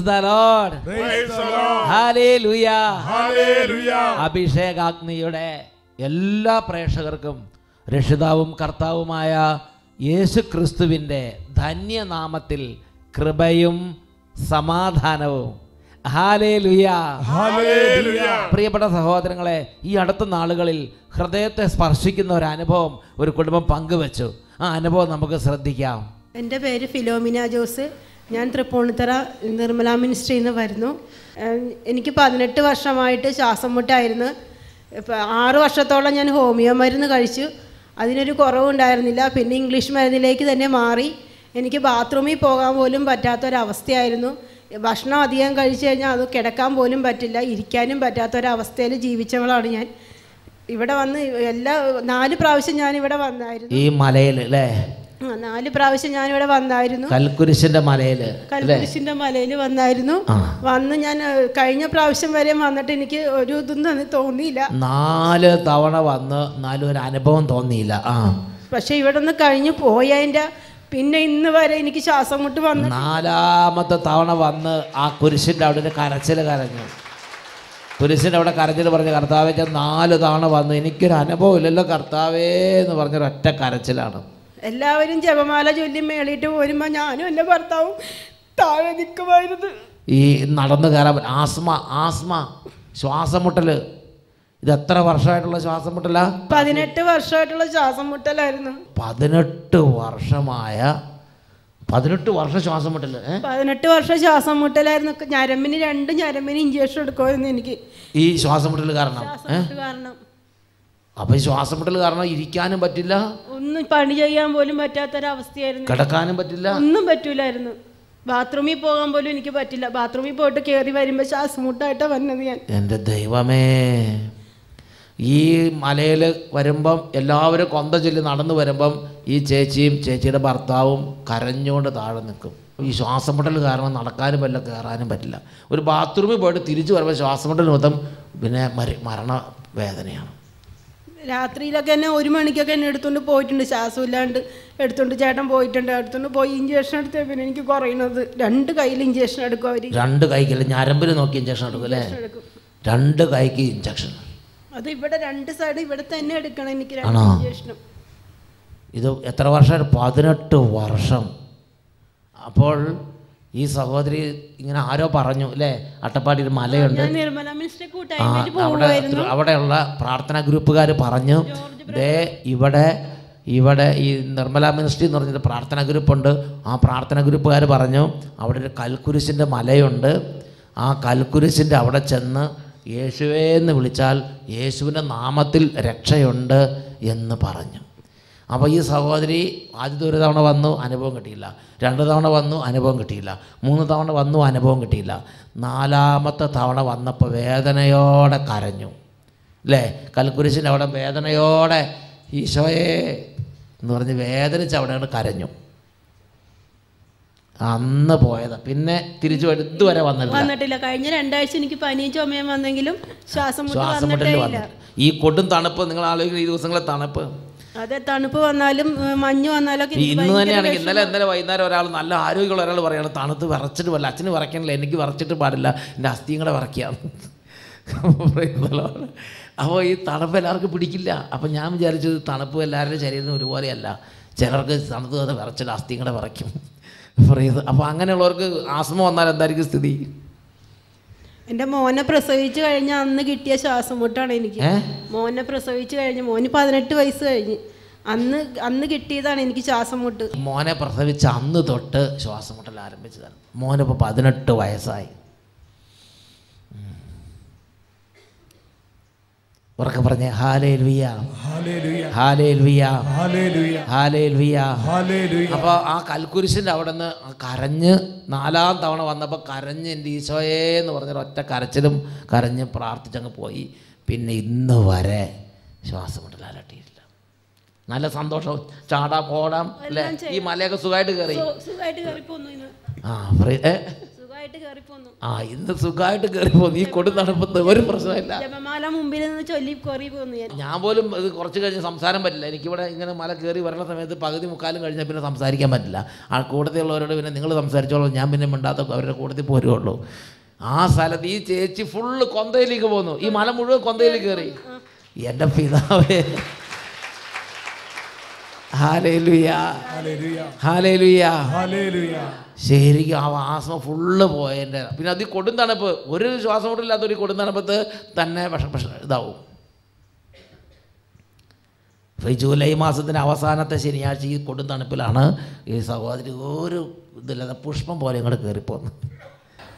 Praise the Lord Praise the Lord. Hallelujah. Hallelujah. അഭിഷേകാഗ്നിയുടെ എല്ലാ പ്രേക്ഷകർക്കും രക്ഷിതാവും കർത്താവുമായ യേശു ക്രിസ്തുവിന്റെ ധന്യനാമത്തിൽ കൃപയും സമാധാനവും. പ്രിയപ്പെട്ട സഹോദരങ്ങളെ ഈ അടുത്ത നാളുകളിൽ ഹൃദയത്തെ സ്പർശിക്കുന്ന ഒരു അനുഭവം ഒരു കുടുംബം പങ്കുവച്ചു ആ അനുഭവം നമുക്ക് ശ്രദ്ധിക്കാം എന്റെ പേര് ഫിലോമിന ജോസ് ഞാൻ തൃപ്പൂണിത്തറ നിർമ്മല മിനിസ്ട്രിയിൽ നിന്ന് വരുന്നു. എനിക്ക് പതിനെട്ട് വർഷമായിട്ട് ശ്വാസം മുട്ടായിരുന്നു. ഇപ്പം ആറ് വർഷത്തോളം ഞാൻ ഹോമിയോ മരുന്ന് കഴിച്ചു. അതിനൊരു കുറവുണ്ടായിരുന്നില്ല. പിന്നെ ഇംഗ്ലീഷ് മരുന്നിലേക്ക് തന്നെ മാറി. എനിക്ക് ബാത്റൂമിൽ പോകാൻ പോലും പറ്റാത്തൊരവസ്ഥയായിരുന്നു. ഭക്ഷണം അധികം കഴിച്ചു കഴിഞ്ഞാൽ അത് കിടക്കാൻ പോലും പറ്റില്ല. ഇരിക്കാനും പറ്റാത്തൊരവസ്ഥയിൽ ജീവിച്ചവളാണ് ഞാൻ. ഇവിടെ വന്ന് എല്ലാ നാല് പ്രാവശ്യം ഞാൻ ഇവിടെ വന്നായിരുന്നു. ഈ മലയിൽ അല്ലേ നാല് പ്രാവശ്യം ഞാൻ ഇവിടെ വന്നായിരുന്നു. കൽക്കുരിശിന്റെ മലയിൽ കൽക്കുരിശിന്റെ മലയിൽ വന്നായിരുന്നു. വന്ന് ഞാൻ കഴിഞ്ഞ പ്രാവശ്യം വരെ വന്നിട്ട് എനിക്ക് ഒരു ഇതും തന്നെ തോന്നിയില്ല. നാല് തവണ വന്ന് നാലും ഒരു അനുഭവം തോന്നിയില്ല. ആ. പക്ഷെ ഇവിടെ നിന്ന് കഴിഞ്ഞു പോയതിന്റെ പിന്നെ ഇന്ന് വരെ എനിക്ക് ശ്വാസം മുട്ട് വന്നു നാലാമത്തെ തവണ വന്ന് ആ കുരിശിന്റെ അവിടെ കരച്ചിൽ കരഞ്ഞു. കുരിശിന്റെ അവിടെ കരച്ചിൽ പറഞ്ഞ കർത്താവേ നാല് തവണ വന്നു. എനിക്കൊരു അനുഭവം ഇല്ലല്ലോ കർത്താവേ എന്ന് പറഞ്ഞൊരു ഒറ്റ കരച്ചിലാണ്. എല്ലാവരും ജപമാല ചൊല്ലി മേളിയിട്ട് പോരുമ്പോൾ ഞാനും എന്റെ ഭർത്താവും താഴെ നിൽക്കുമായിരുന്നു ഈ നടന്നു കയറാൻ ആസ്മ ആസ്മ ശ്വാസമുട്ടൽ. ഇത് എത്ര വർഷമായിട്ടുള്ള ശ്വാസം മുട്ടലാ പതിനെട്ട് വർഷമായിട്ടുള്ള ശ്വാസം മുട്ടലായിരുന്നു പതിനെട്ട് വർഷമായ പതിനെട്ട് വർഷം ശ്വാസം മുട്ടൽ പതിനെട്ട് വർഷം ശ്വാസം മുട്ടലായിരുന്നു ഞരമ്പിന് രണ്ട് ഞരമ്പിന് ഇഞ്ചക്ഷൻ എടുക്കുമായിരുന്നു എനിക്ക്. ഈ ശ്വാസം മുട്ടൽ കാരണം കാരണം. അപ്പോൾ ഈ ശ്വാസം മുട്ടൽ കാരണം ഇരിക്കാനും പറ്റില്ല. ഒന്നും പണി ചെയ്യാൻ പോലും പറ്റാത്തൊരവസ്ഥയായിരുന്നു. കിടക്കാനും പറ്റില്ല. ഒന്നും പറ്റൂലായിരുന്നു. ബാത്റൂമിൽ പോകാൻ പോലും എനിക്ക് പറ്റില്ല. ബാത്റൂമിൽ പോയിട്ട് കയറി വരുമ്പോൾ ശ്വാസം മുട്ടായിട്ടാ വന്നത് ഞാൻ. എന്റെ ദൈവമേ. ഈ മലയിൽ വരുമ്പം എല്ലാവരും കൊന്ത ചൊല്ലി നടന്നു വരുമ്പം ഈ ചേച്ചിയും ചേച്ചിയുടെ ഭർത്താവും കരഞ്ഞുകൊണ്ട് താഴെ നിൽക്കും. ഈ ശ്വാസം മുട്ടൽ കാരണം നടക്കാനും പറ്റില്ല കയറാനും പറ്റില്ല. ഒരു ബാത്റൂമിൽ പോയിട്ട് തിരിച്ചു വരുമ്പോൾ ശ്വാസം മുട്ടൽ മൊത്തം പിന്നെ മരണവേദനയാണ്. മരണ വേദനയാണ് രാത്രിയിലൊക്കെ എന്നെ ഒരു മണിക്കൊക്കെ എന്നെ എടുത്തുകൊണ്ട് പോയിട്ടുണ്ട്. ശ്വാസം ഇല്ലാണ്ട് എടുത്തുകൊണ്ട് ചേട്ടൻ പോയിട്ടുണ്ട്. എടുത്തുകൊണ്ട് പോയി ഇഞ്ചക്ഷൻ എടുത്ത. പിന്നെ എനിക്ക് കുറയുന്നത് രണ്ട് കയ്യിൽ ഇഞ്ചക്ഷൻ എടുക്കും അവർ രണ്ട് കൈക്കല്ല? ഞരമ്പിൽ നോക്കി ഇഞ്ചക്ഷൻ എടുക്കും അല്ലേ? രണ്ട് കൈക്ക് ഇഞ്ചക്ഷൻ അത് ഇവിടെ രണ്ട് സൈഡ് ഇവിടെ തന്നെ എടുക്കണം എനിക്ക് രണ്ട്? ഇഞ്ചക്ഷനും ഇത് എത്ര വർഷം പതിനെട്ട് വർഷം. അപ്പോൾ ഈ സഹോദരി ഇങ്ങനെ ആരോ പറഞ്ഞു അല്ലേ അട്ടപ്പാടി ഒരു മലയുണ്ട്. അവിടെ അവിടെയുള്ള പ്രാർത്ഥനാ ഗ്രൂപ്പുകാർ പറഞ്ഞു ദേ ഇവിടെ ഇവിടെ ഈ നിർമ്മല മിനിസ്ട്രി എന്ന് പറഞ്ഞൊരു പ്രാർത്ഥനാ ഗ്രൂപ്പുണ്ട്. ആ പ്രാർത്ഥനാ ഗ്രൂപ്പുകാർ പറഞ്ഞു അവിടെ ഒരു കൽക്കുരിശിന്റെ മലയുണ്ട്. ആ കൽക്കുരിശിന്റെ അവിടെ ചെന്ന് യേശുവേ എന്ന് വിളിച്ചാൽ യേശുവിന്റെ നാമത്തിൽ രക്ഷയുണ്ട് എന്ന് പറഞ്ഞു. അപ്പോൾ ഈ സഹോദരി ആദ്യത്തെ ഒരു തവണ വന്നു അനുഭവം കിട്ടിയില്ല. രണ്ട് തവണ വന്നു അനുഭവം കിട്ടിയില്ല. മൂന്ന് തവണ വന്നു അനുഭവം കിട്ടിയില്ല. നാലാമത്തെ തവണ വന്നപ്പോൾ വേദനയോടെ കരഞ്ഞു. അല്ലേ കൽക്കുരിശിന്റെ അവിടെ വേദനയോടെ ഈശോയെ എന്ന് പറഞ്ഞ് വേദനിച്ച് അവിടെയാണ് കരഞ്ഞു. അന്ന് പോയതാ. പിന്നെ തിരിച്ചു വരും ഇതുവരെ വന്നില്ല വന്നിട്ടില്ല. കഴിഞ്ഞ രണ്ടാഴ്ച എനിക്ക് പനിയും ചുമയും വന്നെങ്കിലും ശ്വാസം ശ്വാസം ഈ കൊടും തണുപ്പ് നിങ്ങൾ ആലോചിക്കുന്ന ഈ ദിവസങ്ങളെ തണുപ്പ്. അതെ തണുപ്പ് വന്നാലും മഞ്ഞ് വന്നാലും ഇന്ന് തന്നെയാണെങ്കിൽ ഇന്നലെ ഇന്നലെ വൈകുന്നേരം ഒരാൾ നല്ല ആരോഗ്യമുള്ള ഒരാൾ പറയാണ് തണുത്ത് വിറച്ചിട്ട് പറ്റില്ല അച്ഛന് വിറയ്ക്കണില്ല എനിക്ക് വിറച്ചിട്ട് പാടില്ല എന്റെ അസ്ഥിയും കൂടെ വിറയ്ക്കാം അപ്പോൾ ഈ തണുപ്പ് എല്ലാവർക്കും പിടിക്കില്ല. അപ്പം ഞാൻ വിചാരിച്ചത് തണുപ്പ് എല്ലാവരുടെയും ശരീരം ഒരുപോലെയല്ല. ചിലർക്ക് തണുത്ത് അത് വിറച്ചിട്ട് അസ്ഥിയും കൂടെ വിറയ്ക്കും അപ്പോൾ അങ്ങനെയുള്ളവർക്ക് ആസ്മ വന്നാൽ എന്തായിരിക്കും സ്ഥിതി? എന്റെ മോനെ പ്രസവിച്ചു കഴിഞ്ഞ അന്ന് കിട്ടിയ ശ്വാസം മുട്ടാണ് എനിക്ക്. മോനെ പ്രസവിച്ചു കഴിഞ്ഞ് മോന് പതിനെട്ട് വയസ്സ് കഴിഞ്ഞ്. അന്ന് അന്ന് കിട്ടിയതാണ് എനിക്ക് ശ്വാസം മുട്ട്. മോനെ പ്രസവിച്ച അന്ന് തൊട്ട് ശ്വാസം മുട്ടൽ ആരംഭിച്ചതാണ്. മോനിപ്പോൾ പതിനെട്ട് വയസ്സായി. ഉറക്കെ പറഞ്ഞ് ഹാലേ ലുയ ഹാലേ ലുയ ഹാലേ ലുയ ഹാലേ ലുയ അപ്പൊ അപ്പോൾ ആ കൽക്കുരിശിന്റെ അവിടെ നിന്ന് കരഞ്ഞ് നാലാം തവണ വന്നപ്പോൾ കരഞ്ഞ് എന്റെ ഈശോയേ എന്ന് പറഞ്ഞൊരു ഒറ്റ കരച്ചിലും കരഞ്ഞ് പ്രാർത്ഥിച്ചങ്ങ് പോയി. പിന്നെ ഇന്ന് വരെ ശ്വാസം മുട്ടൽ അലട്ടിയില്ല നല്ല സന്തോഷം. ചാടാം ഓടാം അല്ലേ? ഈ മലയൊക്കെ സുഖമായിട്ട് കയറി. ആ പോന്നു ആ ഇന്ന് സുഖമായിട്ട് കയറി പോകുന്നു ഈ കൊടു നടപ്പത്ത് ഒരു പ്രശ്നമില്ല ജപമാല മുമ്പിൽ നിന്ന് ചൊല്ലി കയറി പോന്നു ഞാൻ പോലും ഇത് കുറച്ച് കഴിഞ്ഞ് സംസാരം പറ്റില്ല. എനിക്കിവിടെ ഇങ്ങനെ മല കയറി വരണ സമയത്ത് പകുതി മുക്കാലും കഴിഞ്ഞാൽ പിന്നെ സംസാരിക്കാൻ പറ്റില്ല. ആ കൂട്ടത്തിലുള്ളവരോട് പിന്നെ നിങ്ങൾ സംസാരിച്ചോളൂ. ഞാൻ പിന്നെ മിണ്ടാത്ത അവരുടെ കൂട്ടത്തിൽ പോരുള്ളൂ. ആ സ്ഥലത്ത് ഈ ചേച്ചി ഫുള്ള് കൊന്തയിലേക്ക് പോന്നു. ഈ മല മുഴുവൻ കൊന്തയിലേക്ക് കയറി എന്റെ പിതാവേ ഹാലേലുയാ ഹല്ലേലൂയ ഹാലേലുയാ ഹല്ലേലൂയ ശരിക്കും ആ ആസ്മ ഫുള്ള് പോയതിന്റെ പിന്നെ അത് ഈ കൊടും തണുപ്പ്. ഒരു ശ്വാസം കൊണ്ടില്ലാത്ത ഒരു കൊടും തണുപ്പത്ത് തന്നെ പക്ഷെ വിഷ ഇതാവും. ഇപ്പോൾ ഈ ജൂലൈ മാസത്തിന്റെ അവസാനത്തെ ശനിയാഴ്ച ഈ കൊടും തണുപ്പിലാണ് ഈ സഹോദരി ഒരു ഇതില്ലാതെ പുഷ്പം പോലെ ഇങ്ങോട്ട് കയറിപ്പോന്ന്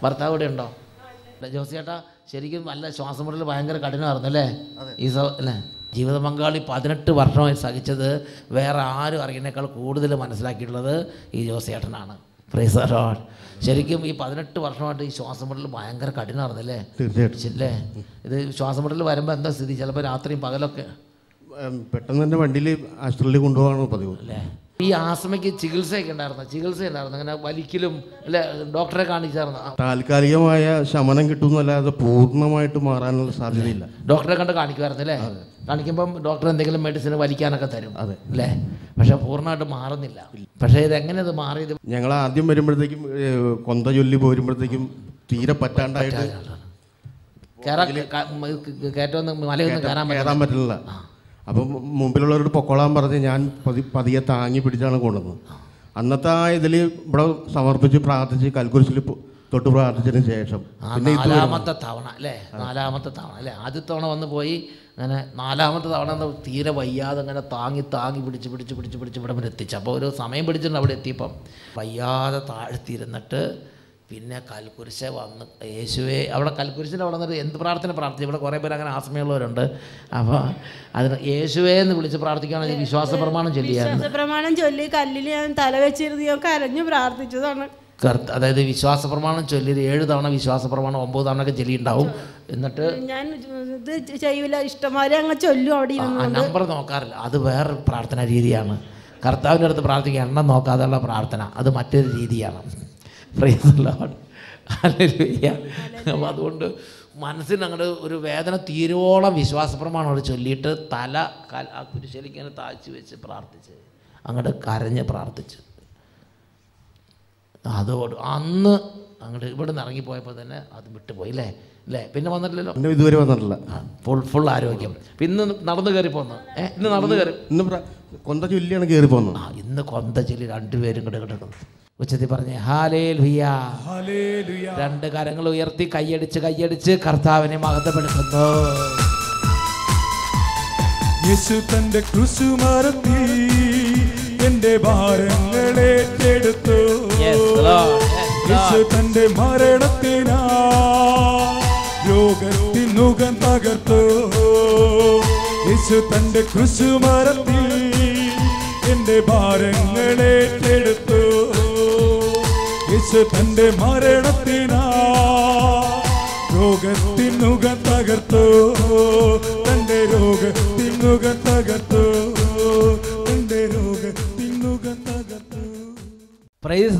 ഭർത്താവ് ഇവിടെ ഉണ്ടോ? ജോസിയേട്ടാ ജോസ് ശരിക്കും നല്ല ശ്വാസം മുട്ടൽ ഭയങ്കര കഠിനമായിരുന്നു അല്ലേ? ഈ സഹോ അല്ലേ? ജീവിത പങ്കാളി പതിനെട്ട് വർഷമായി സഹിച്ചത് വേറെ ആരും അറിയുന്നേക്കാൾ കൂടുതൽ മനസ്സിലാക്കിയിട്ടുള്ളത് ഈ ജോസേട്ടനാണ്. ശരിക്കും ഈ പതിനെട്ട് വർഷമായിട്ട് ഈ ശ്വാസം മുട്ടൽ ഭയങ്കര കഠിനമായിരുന്നല്ലേ തീർച്ചയായിട്ടും. ഇത് ശ്വാസം മുട്ടൽ വരുമ്പോൾ എന്താ സ്ഥിതി? ചിലപ്പോൾ രാത്രിയും പകലൊക്കെ പെട്ടെന്ന് തന്നെ വണ്ടിയിൽ ആശുപത്രിയിൽ കൊണ്ടുപോകാണ് പതിവ്. അല്ലേ? ഈ ആസ്മയ്ക്ക് ചികിത്സയൊക്കെ ഉണ്ടായിരുന്നു? ചികിത്സ ഉണ്ടായിരുന്നു? അങ്ങനെ വലിക്കലും അല്ലെ ഡോക്ടറെ കാണിച്ചായിരുന്നു? താൽക്കാലികമായ ശമനം കിട്ടുന്നല്ലാതെ പൂർണമായിട്ട് മാറാനുള്ള സാധ്യതയില്ല. ഡോക്ടറെ കണ്ട് കാണിക്കുമായിരുന്നു അല്ലേ? കാണിക്കുമ്പം ഡോക്ടർ എന്തെങ്കിലും മെഡിസിൻ വലിക്കാനൊക്കെ തരും അതെ. അല്ലേ? പക്ഷെ പൂർണമായിട്ട് മാറുന്നില്ല. പക്ഷേ ഇത് എങ്ങനെ ഇത് മാറിയത്? ഞങ്ങൾ ആദ്യം വരുമ്പോഴത്തേക്കും കൊന്ത ചൊല്ലി പോരുമ്പോഴത്തേക്കും തീരെ പറ്റാണ്ടായിട്ട് കയറാൻ മലയൊന്നും കയറാൻ പറ്റില്ല. അപ്പം മുമ്പിലുള്ളവരോട് പൊക്കോളാൻ പറഞ്ഞ് ഞാൻ പതി പതിയെ താങ്ങി പിടിച്ചാണ് കൊണ്ടത് അന്നത്തെ ആ ഇതിൽ ഇവിടെ സമർപ്പിച്ച് പ്രാർത്ഥിച്ച് കൽക്കുരിശിൽ തൊട്ട് പ്രാർത്ഥിച്ചതിന് ശേഷം. നാലാമത്തെ തവണ അല്ലേ? നാലാമത്തെ തവണ അല്ലേ? ആദ്യ തവണ വന്ന് പോയി അങ്ങനെ നാലാമത്തെ തവണ തീരെ വയ്യാതെ അങ്ങനെ താങ്ങി താങ്ങി പിടിച്ച് പിടിച്ച് പിടിച്ച് പിടിച്ച് ഇവിടെ വരെ എത്തിച്ചു. അപ്പോൾ ഒരു സമയം പിടിച്ചിട്ടുണ്ട് അവിടെ എത്തിയപ്പം. വയ്യാതെ താഴ്ത്തിയിരുന്നിട്ട് പിന്നെ കൽക്കുരിശ വന്ന് യേശുവെ അവിടെ കൽക്കുരിശിന്റെ അവിടെ നിന്നിട്ട് എന്ത് പ്രാർത്ഥന പ്രാർത്ഥിച്ചു? ഇവിടെ കുറേ പേര് അങ്ങനെ ആസ്മയുള്ളവരുണ്ട് അപ്പോൾ അതിന് യേശുവേ എന്ന് വിളിച്ച് പ്രാർത്ഥിക്കുകയാണെങ്കിൽ വിശ്വാസ പ്രമാണം ചൊല്ലിയായിരുന്നു. പ്രമാണം ചൊല്ലി കല്ലിൽ ഞാൻ തല വെച്ചിരുന്ന്. ഞാൻ കരഞ്ഞു പ്രാർത്ഥിച്ചതാണ്. അതായത് വിശ്വാസ പ്രമാണം ചൊല്ലിയത് ഏഴ് തവണ വിശ്വാസ പ്രമാണം ഒമ്പത് തവണ ഒക്കെ ചൊല്ലിയുണ്ടാവും എന്നിട്ട് ഞാൻ ഇത് ചെയ്യൂല. ഇഷ്ടംമാരെ അങ്ങ് ചൊല്ലും അവിടെ നമ്പർ നോക്കാറില്ല. അത് വേറെ പ്രാർത്ഥന രീതിയാണ്. കർത്താവിന്റെ അടുത്ത് പ്രാർത്ഥിക്കുക എണ്ണം നോക്കാതെയുള്ള പ്രാർത്ഥന. അത് മറ്റൊരു രീതിയാണ്. Praise the അപ്പം അതുകൊണ്ട് മനസ്സിന് അങ്ങോട്ട് ഒരു വേദന തീരുവോളം വിശ്വാസപ്രമാണം അവിടെ ചൊല്ലിയിട്ട് തല കൽ ആ കുരിശലിക്ക് ഇങ്ങനെ താഴ്ച വെച്ച് പ്രാർത്ഥിച്ച്. അങ്ങോട്ട് കരഞ്ഞ് പ്രാർത്ഥിച്ച്. അതോട് അന്ന് അങ്ങോട്ട് ഇവിടെ നിന്ന് ഇറങ്ങിപ്പോയപ്പോൾ തന്നെ അത് വിട്ടുപോയി അല്ലേ? അല്ലേ? പിന്നെ വന്നിട്ടില്ലല്ലോ? പിന്നെ ഇതുവരെ വന്നിട്ടില്ല. ഫുൾ ഫുൾ ആരോഗ്യം. ഇന്ന് നടന്നു കയറി പോന്നു. ഏ ഇന്ന് നടന്നു കയറി. ഇന്ന് കൊന്ത ചൊല്ലിയാണ് കയറി പോകുന്നത് ആ ഇന്ന് കൊന്ത ചൊല്ലി രണ്ടുപേരും കൂടെ കിടക്കുന്നു ഉച്ചത്തിൽ പറഞ്ഞ് ഹാലേ ലുയ രണ്ട് കരങ്ങൾ ഉയർത്തി കൈയടിച്ച് കൈയടിച്ച് കർത്താവിനെ മഹത്വപ്പെടുത്തുന്നു. യേശു തന്റെ ക്രിസുമരത്തി എന്റെ ഭാരങ്ങളെ എടുത്തു യേശു തന്റെ മരണത്തിനാ രോഗത്തിൽ മുഖം തകർത്തു. യേശു തന്റെ ക്രിസുമരത്തി എന്റെ ഭാരങ്ങളെ എടുത്തു യേശു തന്റെ മരണത്തിനാ. രോഗത്തിനുക തകർത്തു. തന്റെ രോഗത്തിനുക തകർത്തു. തന്റെ രോഗത്തിനുക തകർത്തു. പ്രൈസ്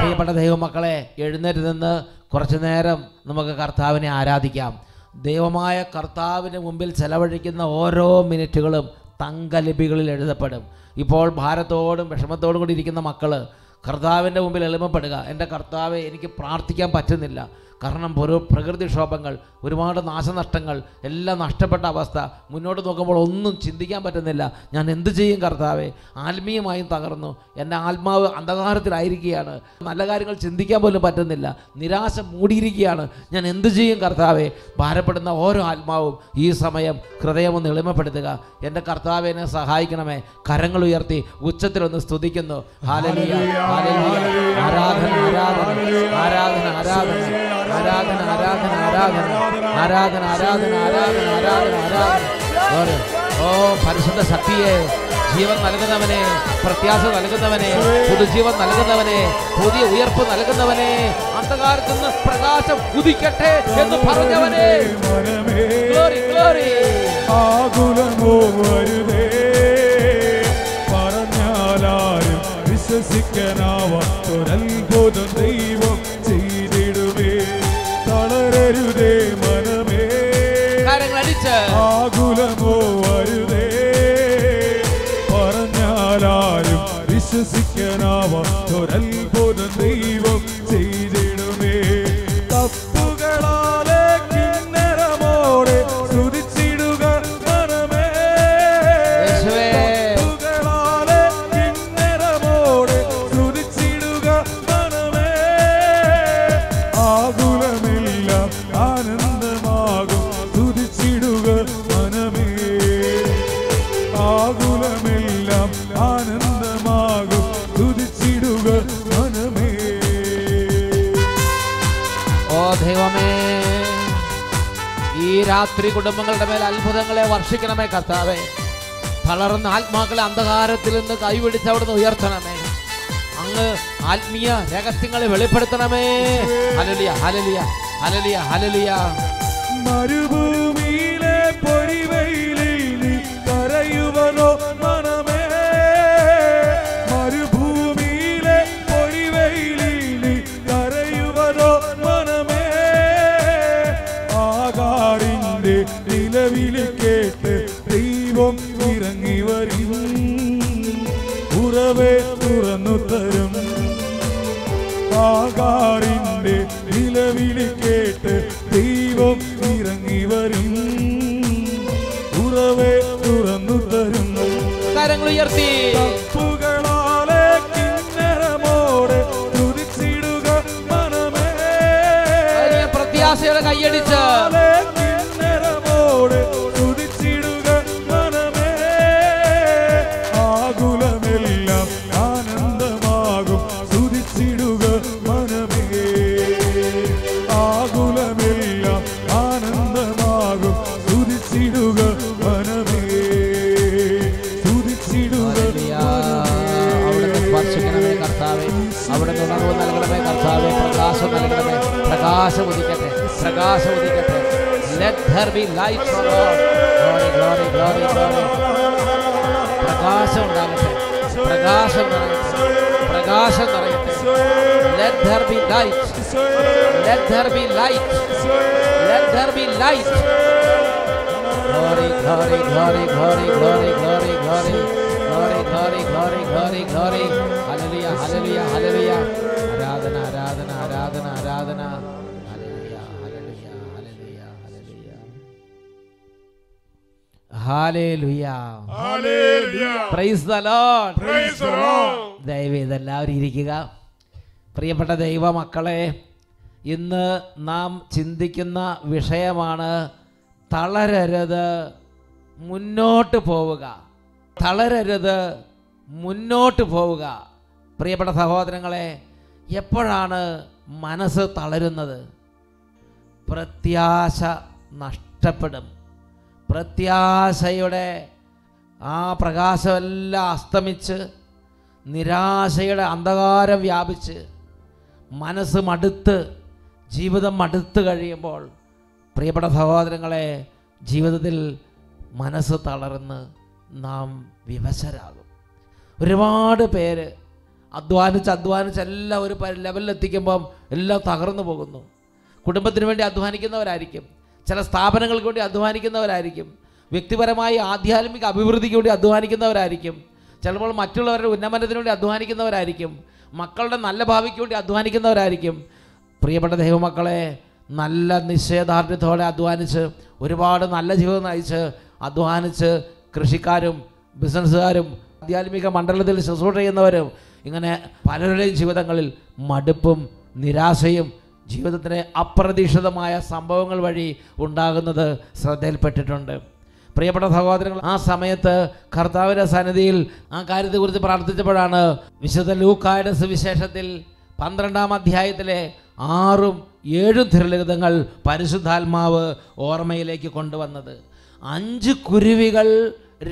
പ്രിയപ്പെട്ട ദൈവമക്കളെ എഴുന്നേറ്റ് നിന്ന് കുറച്ചു നേരം നമുക്ക് കർത്താവിനെ ആരാധിക്കാം. ദൈവമായ കർത്താവിന് മുമ്പിൽ ചെലവഴിക്കുന്ന ഓരോ മിനിറ്റുകളും തങ്കലിപികളിൽ എഴുതപ്പെടും. ഇപ്പോൾ ഭാരത്തോടും വിഷമത്തോടും കൂടി ഇരിക്കുന്ന മക്കൾ കർത്താവിന്റെ മുമ്പിൽ എളിമപ്പെടുക. എന്റെ കർത്താവെ എനിക്ക് പ്രാർത്ഥിക്കാൻ പറ്റുന്നില്ല. കാരണം ഓരോ പ്രകൃതിക്ഷോഭങ്ങൾ ഒരുപാട് നാശനഷ്ടങ്ങൾ എല്ലാം നഷ്ടപ്പെട്ട അവസ്ഥ. മുന്നോട്ട് നോക്കുമ്പോൾ ഒന്നും ചിന്തിക്കാൻ പറ്റുന്നില്ല. ഞാൻ എന്ത് ചെയ്യും കർത്താവെ? ആത്മീയമായും തകർന്നു. എന്റെ ആത്മാവ് അന്ധകാരത്തിലായിരിക്കുകയാണ്. നല്ല കാര്യങ്ങൾ ചിന്തിക്കാൻ പോലും പറ്റുന്നില്ല. നിരാശ മൂടിയിരിക്കുകയാണ്. ഞാൻ എന്ത് ചെയ്യും കർത്താവെ? ഭാരപ്പെടുന്ന ഓരോ ആത്മാവും ഈ സമയം ഹൃദയമൊന്ന് എളിമപ്പെടുത്തുക. എന്റെ കർത്താവിനെ സഹായിക്കണമേ. കരങ്ങൾ ഉയർത്തി ഉച്ചത്തിലൊന്ന് സ്തുതിക്കുന്നു. ആരാധന ആരാധന ആരാധന ആരാധന. ആരാധന ആരാധന ആരാധന. ആരാധന ആരാധന ആരാധന ആരാധന ആരാധന. ഓ പരിശുദ്ധ ശക്തിയെ ജീവൻ നൽകുന്നവനെ പ്രത്യാശ നൽകുന്നവനെ പുതുജീവൻ നൽകുന്നവനെ പുതിയ ഉയർപ്പ് നൽകുന്നവനെ അന്ധകാരത്തിൽ നിന്ന് പ്രകാശം കുതിക്കട്ടെ എന്ന് പറഞ്ഞവനെ. ഗ്ലോറി ഗ്ലോറി ആകുലമോ വരുതേ അരുതേ മനമേ. കരങ്ങൾ അടിച്ച്. ആകുലമോ അരുതേ പറഞ്ഞാലും രാത്രി കുടുംബങ്ങളുടെ മേൽ അത്ഭുതങ്ങളെ വർഷിക്കണമേ കർത്താവേ. തളർന്ന ആത്മാക്കളെ അന്ധകാരത്തിൽ നിന്ന് കൈപിടിച്ച് അവിടുന്ന് ഉയർത്തണമേ. അങ്ങ് ആത്മീയ രഹസ്യങ്ങളെ വെളിപ്പെടുത്തണമേ. ഹലലിയ ഹലലിയ ഹലലിയ ഹലലിയ മരുഭൂമിയിലെ തുറന്നു തരും ആകാറിന്റെ നിലവിളി കേട്ട് ദൈവം ഇറങ്ങി വരും. ഉറവേ തുറന്നു തരും കരങ്ങൾ ഉയർത്തി. തപ്പുകളാലെ കിന്നരമോടെ തുതിച്ചിടുക മനമേ. വലിയ പ്രത്യാശയുടെ കൈയടിച്ച്. ഉദിക്കട്ടെ പ്രകാശം ഉദിക്കട്ടെ Let there be light, O Lord. Glory, glory, glory, glory. പ്രകാശം ഉണ്ടാകട്ടെ പ്രകാശം നിറയട്ടെ പ്രകാശം നിറയട്ടെ Let there be light. Let there be light. Let there be light. Glory, glory, glory, glory, glory, glory, glory, glory, glory, glory, glory, glory. Hallelujah, hallelujah, hallelujah. ദയവേത് എല്ലാവരും ഇരിക്കുക. പ്രിയപ്പെട്ട ദൈവ മക്കളെ ഇന്ന് നാം ചിന്തിക്കുന്ന വിഷയമാണ് തളരരുത് മുന്നോട്ട് പോവുക. തളരരുത് മുന്നോട്ട് പോവുക. പ്രിയപ്പെട്ട സഹോദരങ്ങളെ എപ്പോഴാണ് മനസ്സ് തളരുന്നത്? പ്രത്യാശ നഷ്ടപ്പെടും. പ്രത്യാശയുടെ ആ പ്രകാശമെല്ലാം അസ്തമിച്ച് നിരാശയുടെ അന്ധകാരം വ്യാപിച്ച് മനസ്സ് മടുത്ത് ജീവിതം മടുത്ത് കഴിയുമ്പോൾ പ്രിയപ്പെട്ട സഹോദരങ്ങളെ ജീവിതത്തിൽ മനസ്സ് തളർന്ന് നാം വിവശരാകും. ഒരുപാട് പേര് അധ്വാനിച്ച് അധ്വാനിച്ച് എല്ലാം ഒരു ലെവലിലെത്തിക്കുമ്പം എല്ലാം തകർന്നു പോകുന്നു. കുടുംബത്തിന് വേണ്ടി അധ്വാനിക്കുന്നവരായിരിക്കും. ചില സ്ഥാപനങ്ങൾക്ക് വേണ്ടി അധ്വാനിക്കുന്നവരായിരിക്കും. വ്യക്തിപരമായി ആധ്യാത്മിക അഭിവൃദ്ധിക്ക് വേണ്ടി അധ്വാനിക്കുന്നവരായിരിക്കും. ചിലപ്പോൾ മറ്റുള്ളവരുടെ ഉന്നമനത്തിന് വേണ്ടി അധ്വാനിക്കുന്നവരായിരിക്കും. മക്കളുടെ നല്ല ഭാവിക്ക് വേണ്ടി അധ്വാനിക്കുന്നവരായിരിക്കും. പ്രിയപ്പെട്ട ദൈവമക്കളെ നല്ല നിശ്ചയദാർഢ്യത്തോടെ അധ്വാനിച്ച് ഒരുപാട് നല്ല ജീവിതം നയിച്ച് അധ്വാനിച്ച് കൃഷിക്കാരും ബിസിനസ്സുകാരും ആധ്യാത്മിക മണ്ഡലത്തിൽ ശുശ്രൂഷ ചെയ്യുന്നവരും ഇങ്ങനെ പലരുടെയും ജീവിതങ്ങളിൽ മടുപ്പും നിരാശയും ജീവിതത്തിലെ അപ്രതീക്ഷിതമായ സംഭവങ്ങൾ വഴി ഉണ്ടാകുന്നത് ശ്രദ്ധയിൽപ്പെട്ടിട്ടുണ്ട്. പ്രിയപ്പെട്ട സഹോദരങ്ങൾ ആ സമയത്ത് കർത്താവിന്റെ സന്നിധിയിൽ ആ കാര്യത്തെക്കുറിച്ച് പ്രാർത്ഥിച്ചപ്പോഴാണ് വിശുദ്ധ ലൂക്കായുടെ സുവിശേഷത്തിൽ പന്ത്രണ്ടാം അധ്യായത്തിലെ ആറും ഏഴും തിരലിഖിതങ്ങൾ പരിശുദ്ധാത്മാവ് ഓർമ്മയിലേക്ക് കൊണ്ടുവന്നത്. അഞ്ച് കുരുവികൾ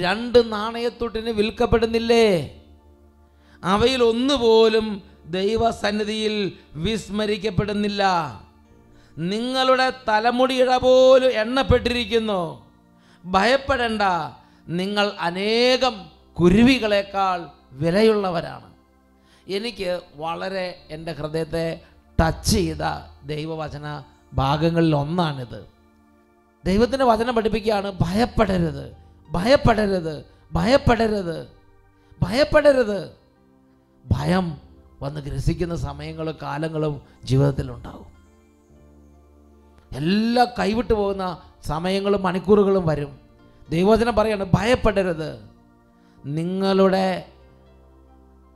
രണ്ട് നാണയത്തൊട്ടിന് വിൽക്കപ്പെടുന്നില്ലേ? അവയിൽ ഒന്നുപോലും ദൈവസന്നിധിയിൽ വിസ്മരിക്കപ്പെടുന്നില്ല. നിങ്ങളുടെ തലമുടിയിട പോലും എണ്ണപ്പെട്ടിരിക്കുന്നു. ഭയപ്പെടേണ്ട. നിങ്ങൾ അനേകം കുരുവികളെക്കാൾ വിലയുള്ളവരാണ്. എനിക്ക് വളരെ എന്റെ ഹൃദയത്തെ ടച്ച് ചെയ്ത ദൈവവചന ഭാഗങ്ങളിൽ ഒന്നാണിത്. ദൈവത്തിന്റെ വചനം പഠിപ്പിക്കുകയാണ് ഭയപ്പെടരുത് ഭയപ്പെടരുത് ഭയപ്പെടരുത് ഭയപ്പെടരുത്. ഭയം വന്ന് ഗ്രസിക്കുന്ന സമയങ്ങളും കാലങ്ങളും ജീവിതത്തിലുണ്ടാവും. എല്ലാം കൈവിട്ടു പോകുന്ന സമയങ്ങളും മണിക്കൂറുകളും വരും. ദൈവവചനം പറയാണ് ഭയപ്പെടരുത്. നിങ്ങളുടെ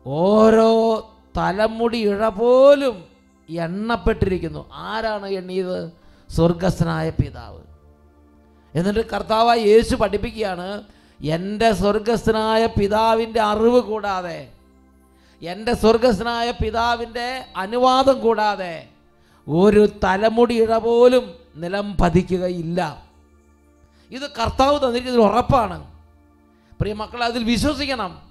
ഓരോ തലമുടി ഇഴ പോലും എണ്ണപ്പെട്ടിരിക്കുന്നു. ആരാണ് എണ്ണിയത്? സ്വർഗസ്ഥനായ പിതാവ്. എന്നിട്ട് കർത്താവായ യേശു പഠിപ്പിക്കുകയാണ് എന്റെ സ്വർഗസ്ഥനായ പിതാവിന്റെ അറിവ് കൂടാതെ എന്റെ സ്വർഗസ്നായ പിതാവിന്റെ അനുവാദം കൂടാതെ ഒരു തലമുടി ഇട പോലും നിലം പതിക്കുകയില്ല. ഇത് കർത്താവ് തന്നിരിക്കുന്ന ഒരു ഉറപ്പാണ്. പ്രിയ മക്കളെ അതിൽ വിശ്വസിക്കണം.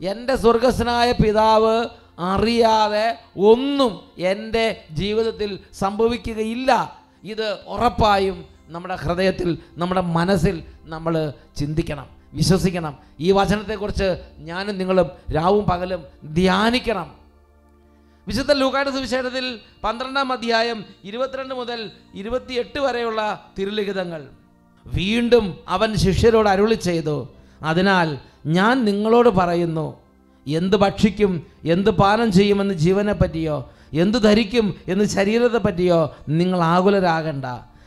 എന്റെ സ്വർഗസ്വനായ പിതാവ് അറിയാതെ ഒന്നും എന്റെ ജീവിതത്തിൽ സംഭവിക്കുകയില്ല. ഇത് ഉറപ്പായും നമ്മുടെ ഹൃദയത്തിൽ നമ്മുടെ മനസ്സിൽ നമ്മൾ ചിന്തിക്കണം. വിശ്വസിക്കണം. ഈ വചനത്തെക്കുറിച്ച് ഞാനും നിങ്ങളും രാവും പകലും ധ്യാനിക്കണം. വിശുദ്ധ ലൂക്കാട് സുവിശേഷത്തിൽ പന്ത്രണ്ടാം അധ്യായം ഇരുപത്തിരണ്ട് മുതൽ ഇരുപത്തിയെട്ട് വരെയുള്ള തിരുലിഖിതങ്ങൾ. വീണ്ടും അവൻ ശിഷ്യരോട് അരുളി ചെയ്തു അതിനാൽ ഞാൻ നിങ്ങളോട് പറയുന്നു എന്ത് ഭക്ഷിക്കും എന്ത് പാനം ചെയ്യുമെന്ന് ജീവനെ പറ്റിയോ എന്ത് ധരിക്കും എന്ന് ശരീരത്തെ പറ്റിയോ നിങ്ങൾ ആകുലരാകണ്ട.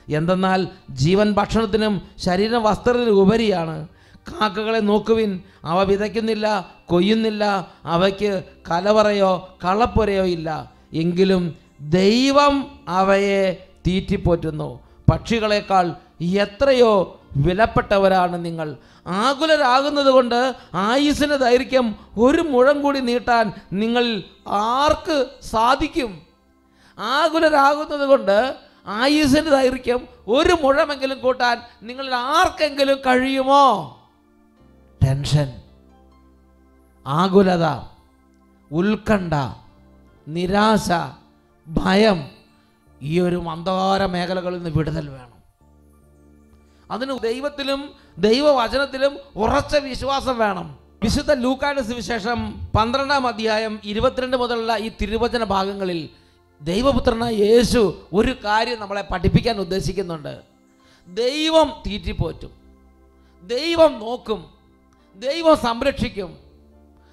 എന്തെന്നാൽ ജീവൻ ഭക്ഷണത്തിനും ശരീരം വസ്ത്രത്തിനും ഉപരിയാണ് കാക്കകളെ നോക്കുവിൻ. അവ വിതയ്ക്കുന്നില്ല കൊയ്യുന്നില്ല. അവയ്ക്ക് കലവറയോ കളപ്പുരയോ ഇല്ല. എങ്കിലും ദൈവം അവയെ തീറ്റിപ്പോറ്റുന്നു. പക്ഷികളെക്കാൾ എത്രയോ വിലപ്പെട്ടവരാണ് നിങ്ങൾ. ആകുലരാകുന്നത് കൊണ്ട് ആയുസിന് ദൈർഘ്യം ഒരു മുഴം കൂടി നീട്ടാൻ നിങ്ങൾ ആർക്ക് സാധിക്കും? ആകുലരാകുന്നത് കൊണ്ട് ആയുസിന്റെ ദൈർഘ്യം ഒരു മുഴമെങ്കിലും കൂട്ടാൻ നിങ്ങളിൽ ആർക്കെങ്കിലും കഴിയുമോ? ടെൻഷൻ ആകുലത ഉത്കണ്ഠ നിരാശ ഭയം ഈ ഒരു മന്ദകാര മേഖലകളിൽ നിന്ന് വിടുതൽ വേണം. അതിന് ദൈവത്തിലും ദൈവവചനത്തിലും ഉറച്ച വിശ്വാസം വേണം. വിശുദ്ധ ലൂക്കായുടെ സുവിശേഷം പന്ത്രണ്ടാം അധ്യായം ഇരുപത്തിരണ്ട് മുതലുള്ള ഈ തിരുവചന ഭാഗങ്ങളിൽ ദൈവപുത്രനായ യേശു ഒരു കാര്യം നമ്മളെ പഠിപ്പിക്കാൻ ഉദ്ദേശിക്കുന്നുണ്ട്. ദൈവം തീറ്റിപ്പോറ്റും. ദൈവം നോക്കും. ദൈവം സംരക്ഷിക്കും.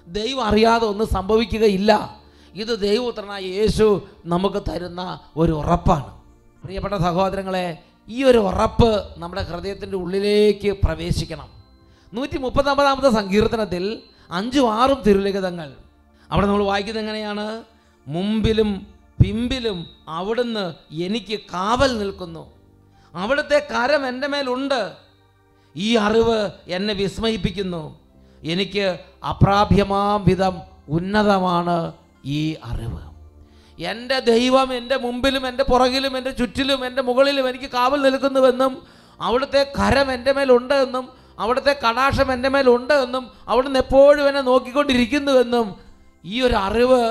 ദൈവം അറിയാതെ ഒന്നും സംഭവിക്കുകയില്ല. ഇത് ദൈവപുത്രനായ യേശു നമുക്ക് തരുന്ന ഒരു ഉറപ്പാണ്. പ്രിയപ്പെട്ട സഹോദരങ്ങളെ ഈ ഒരു ഉറപ്പ് നമ്മുടെ ഹൃദയത്തിന്റെ ഉള്ളിലേക്ക് പ്രവേശിക്കണം. നൂറ്റി മുപ്പത്തൊമ്പതാമത്തെ സങ്കീർത്തനത്തിൽ അഞ്ചും ആറും തിരുലിഖിതങ്ങൾ. അവിടെ നമ്മൾ വായിക്കുന്നത് എങ്ങനെയാണ്? മുമ്പിലും പിമ്പിലും അവിടുന്ന് എനിക്ക് കാവൽ നിൽക്കുന്നു. അവിടുത്തെ കരം എന്റെ മേലുണ്ട്. ഈ അറിവ് എന്നെ വിസ്മയിപ്പിക്കുന്നു. എനിക്ക് അപ്രാപ്യമാം വിധം ഉന്നതമാണ് ഈ അറിവ്. എന്റെ ദൈവം എന്റെ മുമ്പിലും എന്റെ പുറകിലും എന്റെ ചുറ്റിലും എന്റെ മുകളിലും എനിക്ക് കാവൽ നിൽക്കുന്നുവെന്നും അവിടുത്തെ കരം എന്റെ മേലുണ്ട് എന്നും അവിടുത്തെ കടാക്ഷം എന്റെ മേലുണ്ട് എന്നും അവിടുന്ന് എപ്പോഴും എന്നെ നോക്കിക്കൊണ്ടിരിക്കുന്നുവെന്നും ഈ ഒരു അറിവ്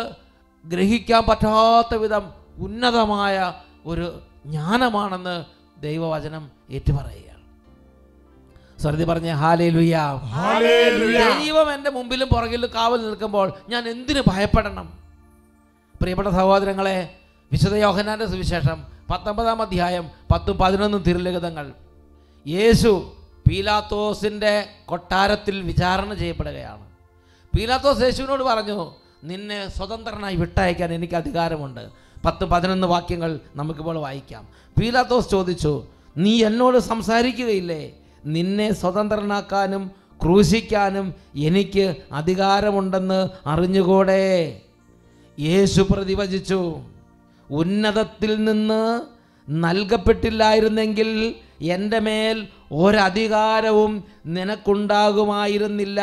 ഗ്രഹിക്കാൻ പറ്റാത്ത വിധം ഉന്നതമായ ഒരു ജ്ഞാനമാണെന്ന് ദൈവവചനം ഏറ്റുപറയുകയാണ് സ്വരതി പറഞ്ഞ ഹാലേ ലുയാ. ദൈവം എന്റെ മുമ്പിലും പുറകിലും കാവൽ നിൽക്കുമ്പോൾ ഞാൻ എന്തിനു ഭയപ്പെടണം? പ്രിയപ്പെട്ട സഹോദരങ്ങളെ വിശുദ്ധ യോഹനാന്റെ സുവിശേഷം പത്തൊമ്പതാം അധ്യായം പത്തും പതിനൊന്നും തിരുലിഖിതങ്ങൾ. യേശു പീലാത്തോസിന്റെ കൊട്ടാരത്തിൽ വിചാരണ ചെയ്യപ്പെടുകയാണ്. പീലാത്തോസ് യേശുവിനോട് പറഞ്ഞു നിന്നെ സ്വതന്ത്രനായി വിട്ടയക്കാൻ എനിക്ക് അധികാരമുണ്ട്. പത്ത് പതിനൊന്ന് വാക്യങ്ങൾ നമുക്കിപ്പോൾ വായിക്കാം. പീലാത്തോസ് ചോദിച്ചു നീ എന്നോട് സംസാരിക്കുകയില്ലേ? നിന്നെ സ്വതന്ത്രനാക്കാനും ക്രൂശിക്കാനും എനിക്ക് അധികാരമുണ്ടെന്ന് അറിഞ്ഞുകൂടെ? യേശു പ്രതിവചിച്ചു ഉന്നതത്തിൽ നിന്ന് നൽകപ്പെട്ടില്ലായിരുന്നെങ്കിൽ എന്റെ മേൽ ഒരധികാരവും നിനക്കുണ്ടാകുമായിരുന്നില്ല.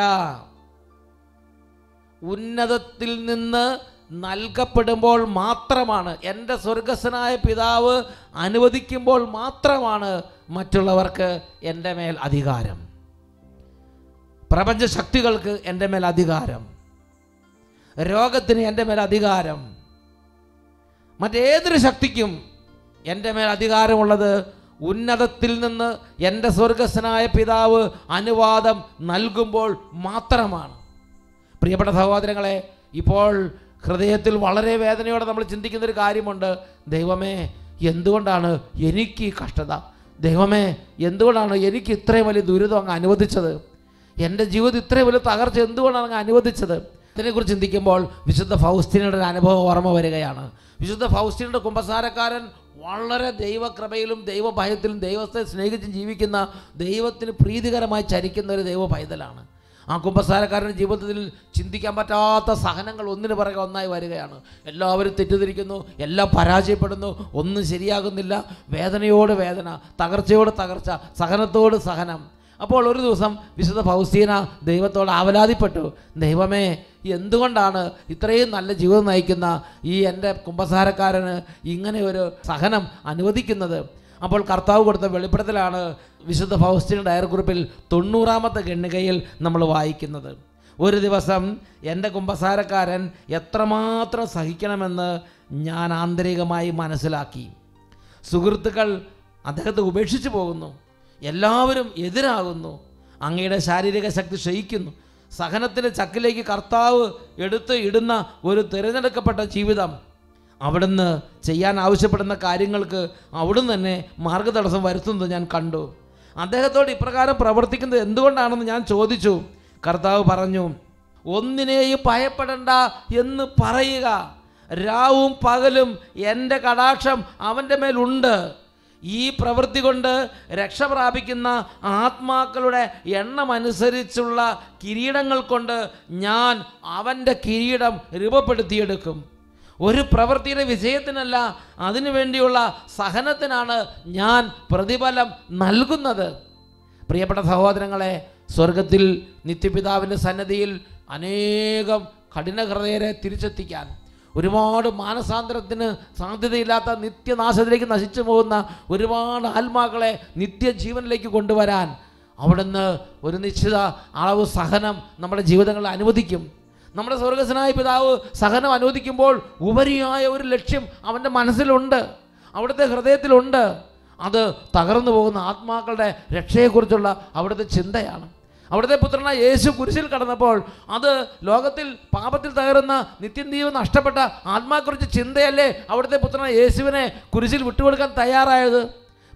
ഉന്നതത്തിൽ നിന്ന് നൽകപ്പെടുമ്പോൾ മാത്രമാണ്. എന്റെ സ്വർഗസ്വനായ പിതാവ് അനുവദിക്കുമ്പോൾ മാത്രമാണ് മറ്റുള്ളവർക്ക് എന്റെ മേൽ അധികാരം. പ്രപഞ്ച ശക്തികൾക്ക് എന്റെ മേൽ അധികാരം. രോഗത്തിന് എന്റെ മേൽ അധികാരം. മറ്റേതൊരു ശക്തിക്കും എന്റെ മേൽ അധികാരമുള്ളത് ഉന്നതത്തിൽ നിന്ന് എന്റെ സ്വർഗസ്വനായ പിതാവ് അനുവാദം നൽകുമ്പോൾ മാത്രമാണ്. പ്രിയപ്പെട്ട സഹോദരങ്ങളെ ഇപ്പോൾ ഹൃദയത്തിൽ വളരെ വേദനയോടെ നമ്മൾ ചിന്തിക്കുന്ന ഒരു കാര്യമുണ്ട്. ദൈവമേ എന്തുകൊണ്ടാണ് എനിക്ക് ഈ കഷ്ടത? ദൈവമേ എന്തുകൊണ്ടാണ് എനിക്ക് ഇത്രയും വലിയ ദുരിതം അങ്ങ് അനുവദിച്ചത്? എന്റെ ജീവിതം ഇത്രയും വലിയ തകർച്ച എന്തുകൊണ്ടാണ് അങ്ങ് അനുവദിച്ചത്? ഇതിനെക്കുറിച്ച് ചിന്തിക്കുമ്പോൾ വിശുദ്ധ ഫൗസ്തീനയുടെ ഒരു അനുഭവം ഓർമ്മ വരികയാണ്. വിശുദ്ധ ഫൗസ്തീനയുടെ കുമ്പസാരക്കാരൻ വളരെ ദൈവകൃപയിലും ദൈവഭയത്തിലും ദൈവത്തെ സ്നേഹിച്ചും ജീവിക്കുന്ന ദൈവത്തിന് പ്രീതികരമായി ചരിക്കുന്ന ഒരു ദൈവ പൈതലാണ്. ആ കുമ്പസാരക്കാരന്റെ ജീവിതത്തിൽ ചിന്തിക്കാൻ പറ്റാത്ത സഹനങ്ങൾ ഒന്നിന് പിറകെ ഒന്നായി വരികയാണ്. എല്ലാവരും തെറ്റിദ്ധരിക്കുന്നു എല്ലാം പരാജയപ്പെടുന്നു ഒന്നും ശരിയാകുന്നില്ല. വേദനയോട് വേദന തകർച്ചയോട് തകർച്ച സഹനത്തോട് സഹനം. അപ്പോൾ ഒരു ദിവസം വിശുദ്ധ ഫൗസീന ദൈവത്തോട് ആവലാതിപ്പെട്ടു. ദൈവമേ എന്തുകൊണ്ടാണ് ഇത്രയും നല്ല ജീവിതം നയിക്കുന്ന ഈ എന്റെ കുമ്പസാരക്കാരന് ഇങ്ങനെ ഒരു സഹനം അനുവദിക്കുന്നത്? അപ്പോൾ കർത്താവ് കൊടുത്ത വെളിപ്പെടുത്തലാണ് വിശുദ്ധ ഫൗസ്റ്റിൻ ഡയർ കുറിപ്പിൽ തൊണ്ണൂറാമത്തെ ഗണ്ണികയിൽ നമ്മൾ വായിക്കുന്നത്. ഒരു ദിവസം എന്റെ കുമ്പസാരക്കാരൻ എത്രമാത്രം സഹിക്കണമെന്ന് ഞാൻ ആന്തരികമായി മനസ്സിലാക്കി. സുഹൃത്തുക്കൾ അദ്ദേഹത്തെ ഉപേക്ഷിച്ചു പോകുന്നു. എല്ലാവരും എതിരാകുന്നു. അങ്ങയുടെ ശാരീരിക ശക്തി ക്ഷയിക്കുന്നു. സഹനത്തിന്റെ ചക്കിലേക്ക് കർത്താവ് എടുത്ത് ഇടുന്ന ഒരു തിരഞ്ഞെടുക്കപ്പെട്ട ജീവിതം അവിടുന്ന് ചെയ്യാൻ ആവശ്യപ്പെടുന്ന കാര്യങ്ങൾക്ക് അവിടുന്ന് തന്നെ മാർഗതടസ്സം വരുത്തുന്നത് ഞാൻ കണ്ടു. അദ്ദേഹത്തോട് ഇപ്രകാരം പ്രവർത്തിക്കുന്നത് എന്തുകൊണ്ടാണെന്ന് ഞാൻ ചോദിച്ചു. കർത്താവ് പറഞ്ഞു ഒന്നിനെയും ഭയപ്പെടണ്ട എന്ന് പറയുക. രാവും പകലും എന്റെ കടാക്ഷം അവന്റെ മേലുണ്ട് ഈ പ്രവൃത്തി കൊണ്ട് രക്ഷ പ്രാപിക്കുന്ന ആത്മാക്കളുടെ എണ്ണമനുസരിച്ചുള്ള കിരീടങ്ങൾ കൊണ്ട് ഞാൻ അവന്റെ കിരീടം രൂപപ്പെടുത്തിയെടുക്കും. ഒരു പ്രവൃത്തിയുടെ വിജയത്തിനല്ല അതിനു വേണ്ടിയുള്ള സഹനത്തിനാണ് ഞാൻ പ്രതിഫലം നൽകുന്നത്. പ്രിയപ്പെട്ട സഹോദരങ്ങളെ സ്വർഗത്തിൽ നിത്യപിതാവിന്റെ സന്നദ്ധിയിൽ അനേകം കഠിനഹൃദയരെ തിരിച്ചെത്തിക്കാൻ ഒരുപാട് മാനസാന്തരത്തിന് സാധ്യതയില്ലാത്ത നിത്യനാശത്തിലേക്ക് നശിച്ചു പോകുന്ന ഒരുപാട് ആത്മാക്കളെ നിത്യജീവനിലേക്ക് കൊണ്ടുവരാൻ അവിടുന്ന് ഒരു നിശ്ചിത അളവ് സഹനം നമ്മുടെ ജീവിതങ്ങളിൽ അനുവദിക്കും. നമ്മുടെ സ്വർഗസ്വനായ പിതാവ് സഹനം അനുവദിക്കുമ്പോൾ ഉപരിയായ ഒരു ലക്ഷ്യം അവന്റെ മനസ്സിലുണ്ട് അവിടുത്തെ ഹൃദയത്തിലുണ്ട്. അത് തകർന്നു പോകുന്ന ആത്മാക്കളുടെ രക്ഷയെക്കുറിച്ചുള്ള അവിടുത്തെ ചിന്തയാണ്. അവിടുത്തെ പുത്രനായ യേശു കുരിശിൽ കടന്നപ്പോൾ അത് ലോകത്തിൽ പാപത്തിൽ തകരുന്ന നിത്യം ജീവൻ നഷ്ടപ്പെട്ട ആത്മാക്കുറിച്ച് ചിന്തയല്ലേ അവിടുത്തെ പുത്രനായ യേശുവിനെ കുരിശിൽ വിട്ടുകൊടുക്കാൻ തയ്യാറായത്?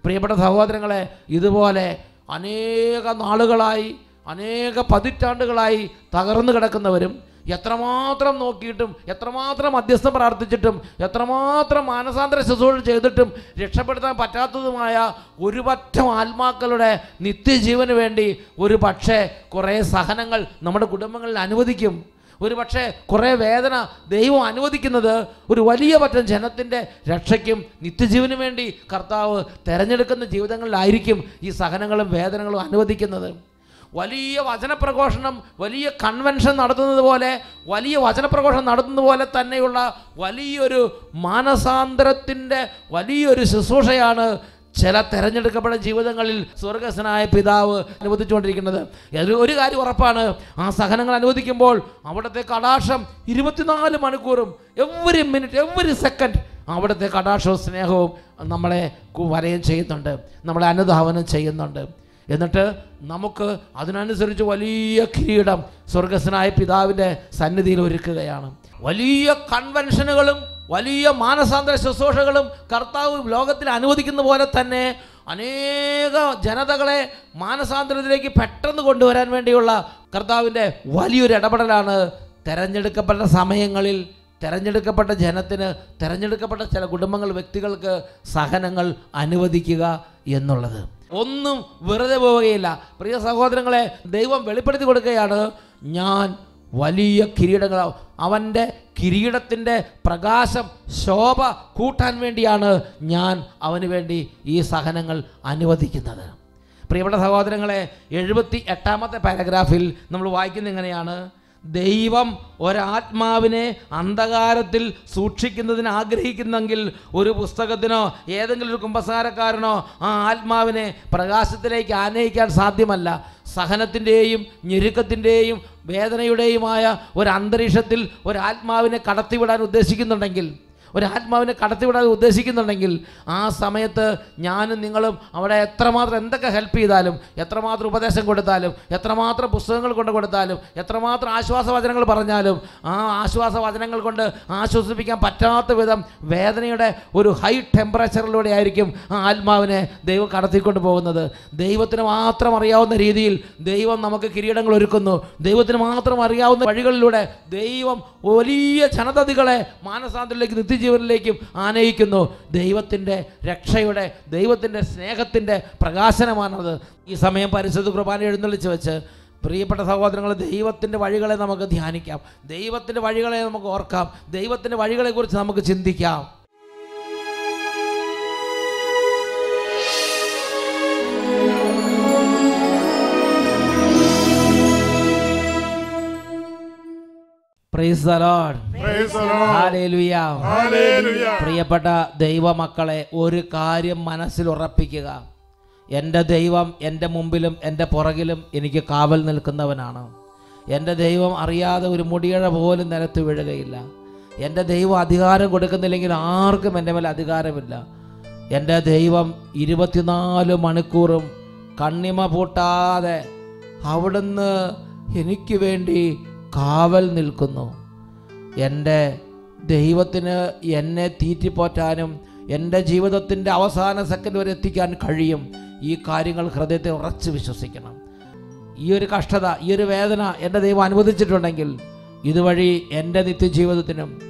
പ്രിയപ്പെട്ട സഹോദരങ്ങളെ ഇതുപോലെ അനേക നാളുകളായി അനേക പതിറ്റാണ്ടുകളായി തകർന്നു കിടക്കുന്നവരും എത്രമാത്രം നോക്കിയിട്ടും എത്രമാത്രം മധ്യസ്ഥം പ്രാർത്ഥിച്ചിട്ടും എത്രമാത്രം മാനസാന്തര ശുശ്രൂഷ ചെയ്തിട്ടും രക്ഷപ്പെടുത്താൻ പറ്റാത്തതുമായ ഒരുപറ്റം ആത്മാക്കളുടെ നിത്യജീവന് വേണ്ടി ഒരു പക്ഷേ കുറേ സഹനങ്ങൾ നമ്മുടെ കുടുംബങ്ങളിൽ അനുവദിക്കും. ഒരു പക്ഷേ കുറേ വേദന ദൈവം അനുവദിക്കുന്നത് ഒരു വലിയ പറ്റം ജനത്തിന്റെ രക്ഷയ്ക്കും നിത്യജീവനും വേണ്ടി കർത്താവ് തിരഞ്ഞെടുക്കുന്ന ജീവിതങ്ങളിലായിരിക്കും ഈ സഹനങ്ങളും വേദനകളും അനുവദിക്കുന്നത്. വലിയ വചനപ്രഘോഷണം വലിയ കൺവെൻഷൻ നടത്തുന്നത് പോലെ വലിയ വചനപ്രഘോഷണം നടത്തുന്നത് പോലെ തന്നെയുള്ള വലിയൊരു മാനസാന്തരത്തിന്റെ വലിയൊരു ശുശ്രൂഷയാണ് ചില തിരഞ്ഞെടുക്കപ്പെട്ട ജീവിതങ്ങളിൽ സ്വർഗസ്വനായ പിതാവ് അനുവദിച്ചുകൊണ്ടിരിക്കുന്നത്. ഒരു കാര്യം ഉറപ്പാണ്. ആ സഹനങ്ങൾ അനുവദിക്കുമ്പോൾ അവിടുത്തെ കടാക്ഷം ഇരുപത്തിനാല് മണിക്കൂറും എവറി മിനിറ്റ് എവറി സെക്കൻഡ് അവിടുത്തെ കടാക്ഷവും സ്നേഹവും നമ്മളെ വരയും ചെയ്യുന്നുണ്ട്. നമ്മളെ അനുധാവനം ചെയ്യുന്നുണ്ട്. എന്നിട്ട് നമുക്ക് അതിനനുസരിച്ച് വലിയ കിരീടം സ്വർഗസ്വനായ പിതാവിന്റെ സന്നിധിയിൽ ഒരുക്കുകയാണ്. വലിയ കൺവെൻഷനുകളും വലിയ മാനസാന്തര ശുശ്രൂഷകളും കർത്താവ് ലോകത്തിൽ അനുവദിക്കുന്ന പോലെ തന്നെ അനേക ജനതകളെ മാനസാന്തരത്തിലേക്ക് പെട്ടെന്ന് കൊണ്ടുവരാൻ വേണ്ടിയുള്ള കർത്താവിന്റെ വലിയൊരു ഇടപെടലാണ് തിരഞ്ഞെടുക്കപ്പെട്ട സമയങ്ങളിൽ തിരഞ്ഞെടുക്കപ്പെട്ട ജനത്തിന് തിരഞ്ഞെടുക്കപ്പെട്ട ചില കുടുംബങ്ങൾ വ്യക്തികൾക്ക് സഹനങ്ങൾ അനുവദിക്കുക എന്നുള്ളത്. ഒന്നും വെറുതെ പോവുകയില്ല. പ്രിയ സഹോദരങ്ങളെ ദൈവം വെളിപ്പെടുത്തി കൊടുക്കുകയാണ് ഞാൻ വലിയ കിരീടങ്ങളാവും അവന്റെ കിരീടത്തിന്റെ പ്രകാശം ശോഭ കൂട്ടാൻ വേണ്ടിയാണ് ഞാൻ അവന് വേണ്ടി ഈ സഹനങ്ങൾ അനുവദിക്കുന്നത്. പ്രിയപ്പെട്ട സഹോദരങ്ങളെ എഴുപത്തി എട്ടാമത്തെ പാരഗ്രാഫിൽ നമ്മൾ വായിക്കുന്നത് എങ്ങനെയാണ്? ദൈവം ഒരാത്മാവിനെ അന്ധകാരത്തിൽ സൂക്ഷിക്കുന്നതിന് ആഗ്രഹിക്കുന്നെങ്കിൽ ഒരു പുസ്തകത്തിനോ ഏതെങ്കിലും ഒരു കുമ്പസാരക്കാരനോ ആ ആത്മാവിനെ പ്രകാശത്തിലേക്ക് ആനയിക്കാൻ സാധ്യമല്ല. സഹനത്തിന്റെയും ഞെരുക്കത്തിന്റെയും വേദനയുടെയുമായ ഒരു അന്തരീക്ഷത്തിൽ ഒരാത്മാവിനെ കടത്തിവിടാൻ ഉദ്ദേശിക്കുന്നുണ്ടെങ്കിൽ ഒരു ആത്മാവിനെ കടത്തിവിടാൻ ഉദ്ദേശിക്കുന്നുണ്ടെങ്കിൽ ആ സമയത്ത് ഞാനും നിങ്ങളും അവിടെ എത്രമാത്രം എന്തൊക്കെ ഹെൽപ്പ് ചെയ്താലും എത്രമാത്രം ഉപദേശം കൊടുത്താലും എത്രമാത്രം പുസ്തകങ്ങൾ കൊണ്ട് കൊടുത്താലും എത്രമാത്രം ആശ്വാസവചനങ്ങൾ പറഞ്ഞാലും ആ ആശ്വാസവചനങ്ങൾ കൊണ്ട് ആശ്വസിപ്പിക്കാൻ പറ്റാത്ത വിധം വേദനയുടെ ഒരു ഹൈ ടെമ്പറേച്ചറിലൂടെ ആയിരിക്കും ആ ആത്മാവിനെ ദൈവം കടത്തിക്കൊണ്ട് പോകുന്നത്. ദൈവത്തിന് മാത്രം അറിയാവുന്ന രീതിയിൽ ദൈവം നമുക്ക് കിരീടങ്ങൾ ഒരുക്കുന്നു. ദൈവത്തിന് മാത്രം അറിയാവുന്ന വഴികളിലൂടെ ദൈവം വലിയ ജനതതികളെ മാനസാന്തരിലേക്ക് നിത്യജീവനിലേക്കും ആനയിക്കുന്നു. ദൈവത്തിന്റെ രക്ഷയുടെ ദൈവത്തിന്റെ സ്നേഹത്തിന്റെ പ്രകാശനമാണത്. ഈ സമയം പരിശുദ്ധ കുർബാന എഴുന്നള്ളിച്ച് വെച്ച് പ്രിയപ്പെട്ട സഹോദരങ്ങൾ ദൈവത്തിന്റെ വഴികളെ നമുക്ക് ധ്യാനിക്കാം. ദൈവത്തിന്റെ വഴികളെ നമുക്ക് ഓർക്കാം. ദൈവത്തിന്റെ വഴികളെക്കുറിച്ച് നമുക്ക് ചിന്തിക്കാം. പ്രിയപ്പെട്ട ദൈവമക്കളെ ഒരു കാര്യം മനസ്സിൽ ഉറപ്പിക്കുക. എന്റെ ദൈവം എന്റെ മുമ്പിലും എന്റെ പുറകിലും എനിക്ക് കാവൽ നിൽക്കുന്നവനാണ്. എന്റെ ദൈവം അറിയാതെ ഒരു മുടിയഴ പോലും നിലത്ത് വീഴുകയില്ല. എന്റെ ദൈവം അധികാരം കൊടുക്കുന്നില്ലെങ്കിൽ ആർക്കും എന്റെ മേലെ അധികാരമില്ല. എന്റെ ദൈവം ഇരുപത്തിനാല് മണിക്കൂറും കണ്ണിമ പൂട്ടാതെ അവിടുന്ന് എനിക്ക് വേണ്ടി കാവൽ നിൽക്കുന്നു. എന്റെ ദൈവത്തിന് എന്നെ തീറ്റിപ്പോറ്റാനും എന്റെ ജീവിതത്തിന്റെ അവസാന സെക്കൻഡ് വരെ എത്തിക്കാൻ കഴിയും. ഈ കാര്യങ്ങൾ ഹൃദയത്തെ ഉറച്ച് വിശ്വസിക്കണം. ഈ ഒരു കഷ്ടത ഈ ഒരു വേദന എന്റെ ദൈവം അനുവദിച്ചിട്ടുണ്ടെങ്കിൽ ഇതുവഴി എന്റെ നിത്യജീവിതത്തിനും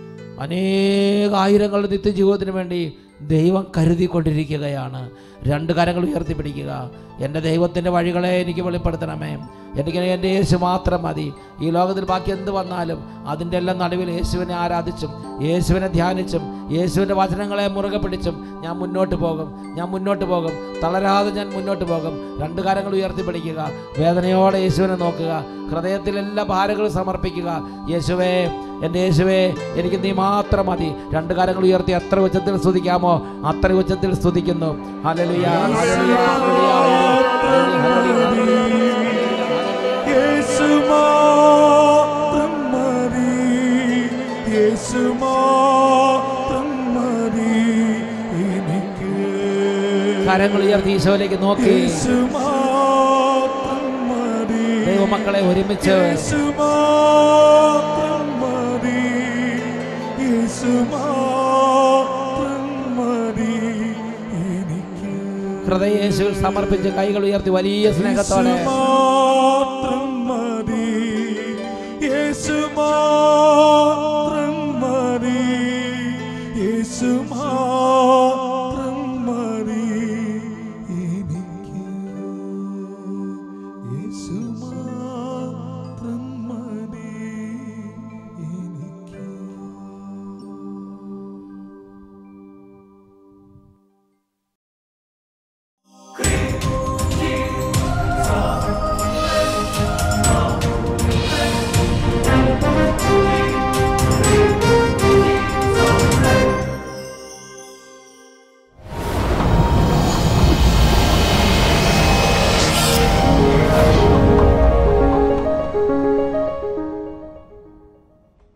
അനേകായിരങ്ങളുടെ നിത്യജീവിതത്തിനും വേണ്ടി ദൈവം കരുതിക്കൊണ്ടിരിക്കുകയാണ്. രണ്ട് കരങ്ങൾ ഉയർത്തിപ്പിടിക്കുക. എന്റെ ദൈവത്തിന്റെ വഴികളെ എനിക്ക് വെളിപ്പെടുത്തണമേ. എനിക്ക് എന്റെ യേശു മാത്രം മതി. ഈ ലോകത്തിൽ ബാക്കി എന്ത് വന്നാലും അതിന്റെ എല്ലാം നടുവിൽ യേശുവിനെ ആരാധിച്ചും യേശുവിനെ ധ്യാനിച്ചും യേശുവിന്റെ വചനങ്ങളെ മുറുകെ പിടിച്ചും ഞാൻ മുന്നോട്ട് പോകും. ഞാൻ മുന്നോട്ട് പോകും. തളരാതെ ഞാൻ മുന്നോട്ട് പോകും. രണ്ട് കാര്യങ്ങൾ ഉയർത്തിപ്പിടിക്കുക. വേദനയോടെ യേശുവിനെ നോക്കുക. ഹൃദയത്തിലെല്ലാ ഭാരങ്ങളും സമർപ്പിക്കുക. യേശുവേ എന്റെ യേശുവേ എനിക്ക് നീ മാത്രം മതി. രണ്ട് കാര്യങ്ങൾ ഉയർത്തി എത്ര ഉച്ചത്തിൽ സ്തുതിക്കാമോ? അത്ര ഉച്ചത്തിൽ സ്തുതിക്കുന്നു. എനിക്ക്. കരങ്ങൾ ഉയർത്തി ഈശോയിലേക്ക് നോക്കി. മക്കളെ ദൈവമക്കളെ ഒരുമിച്ച് എനിക്ക്. സമർപ്പിച്ച് കൈകൾ ഉയർത്തി വലിയ സ്നേഹത്തോടെ. മാത്രം മതി യേശു മാത്രം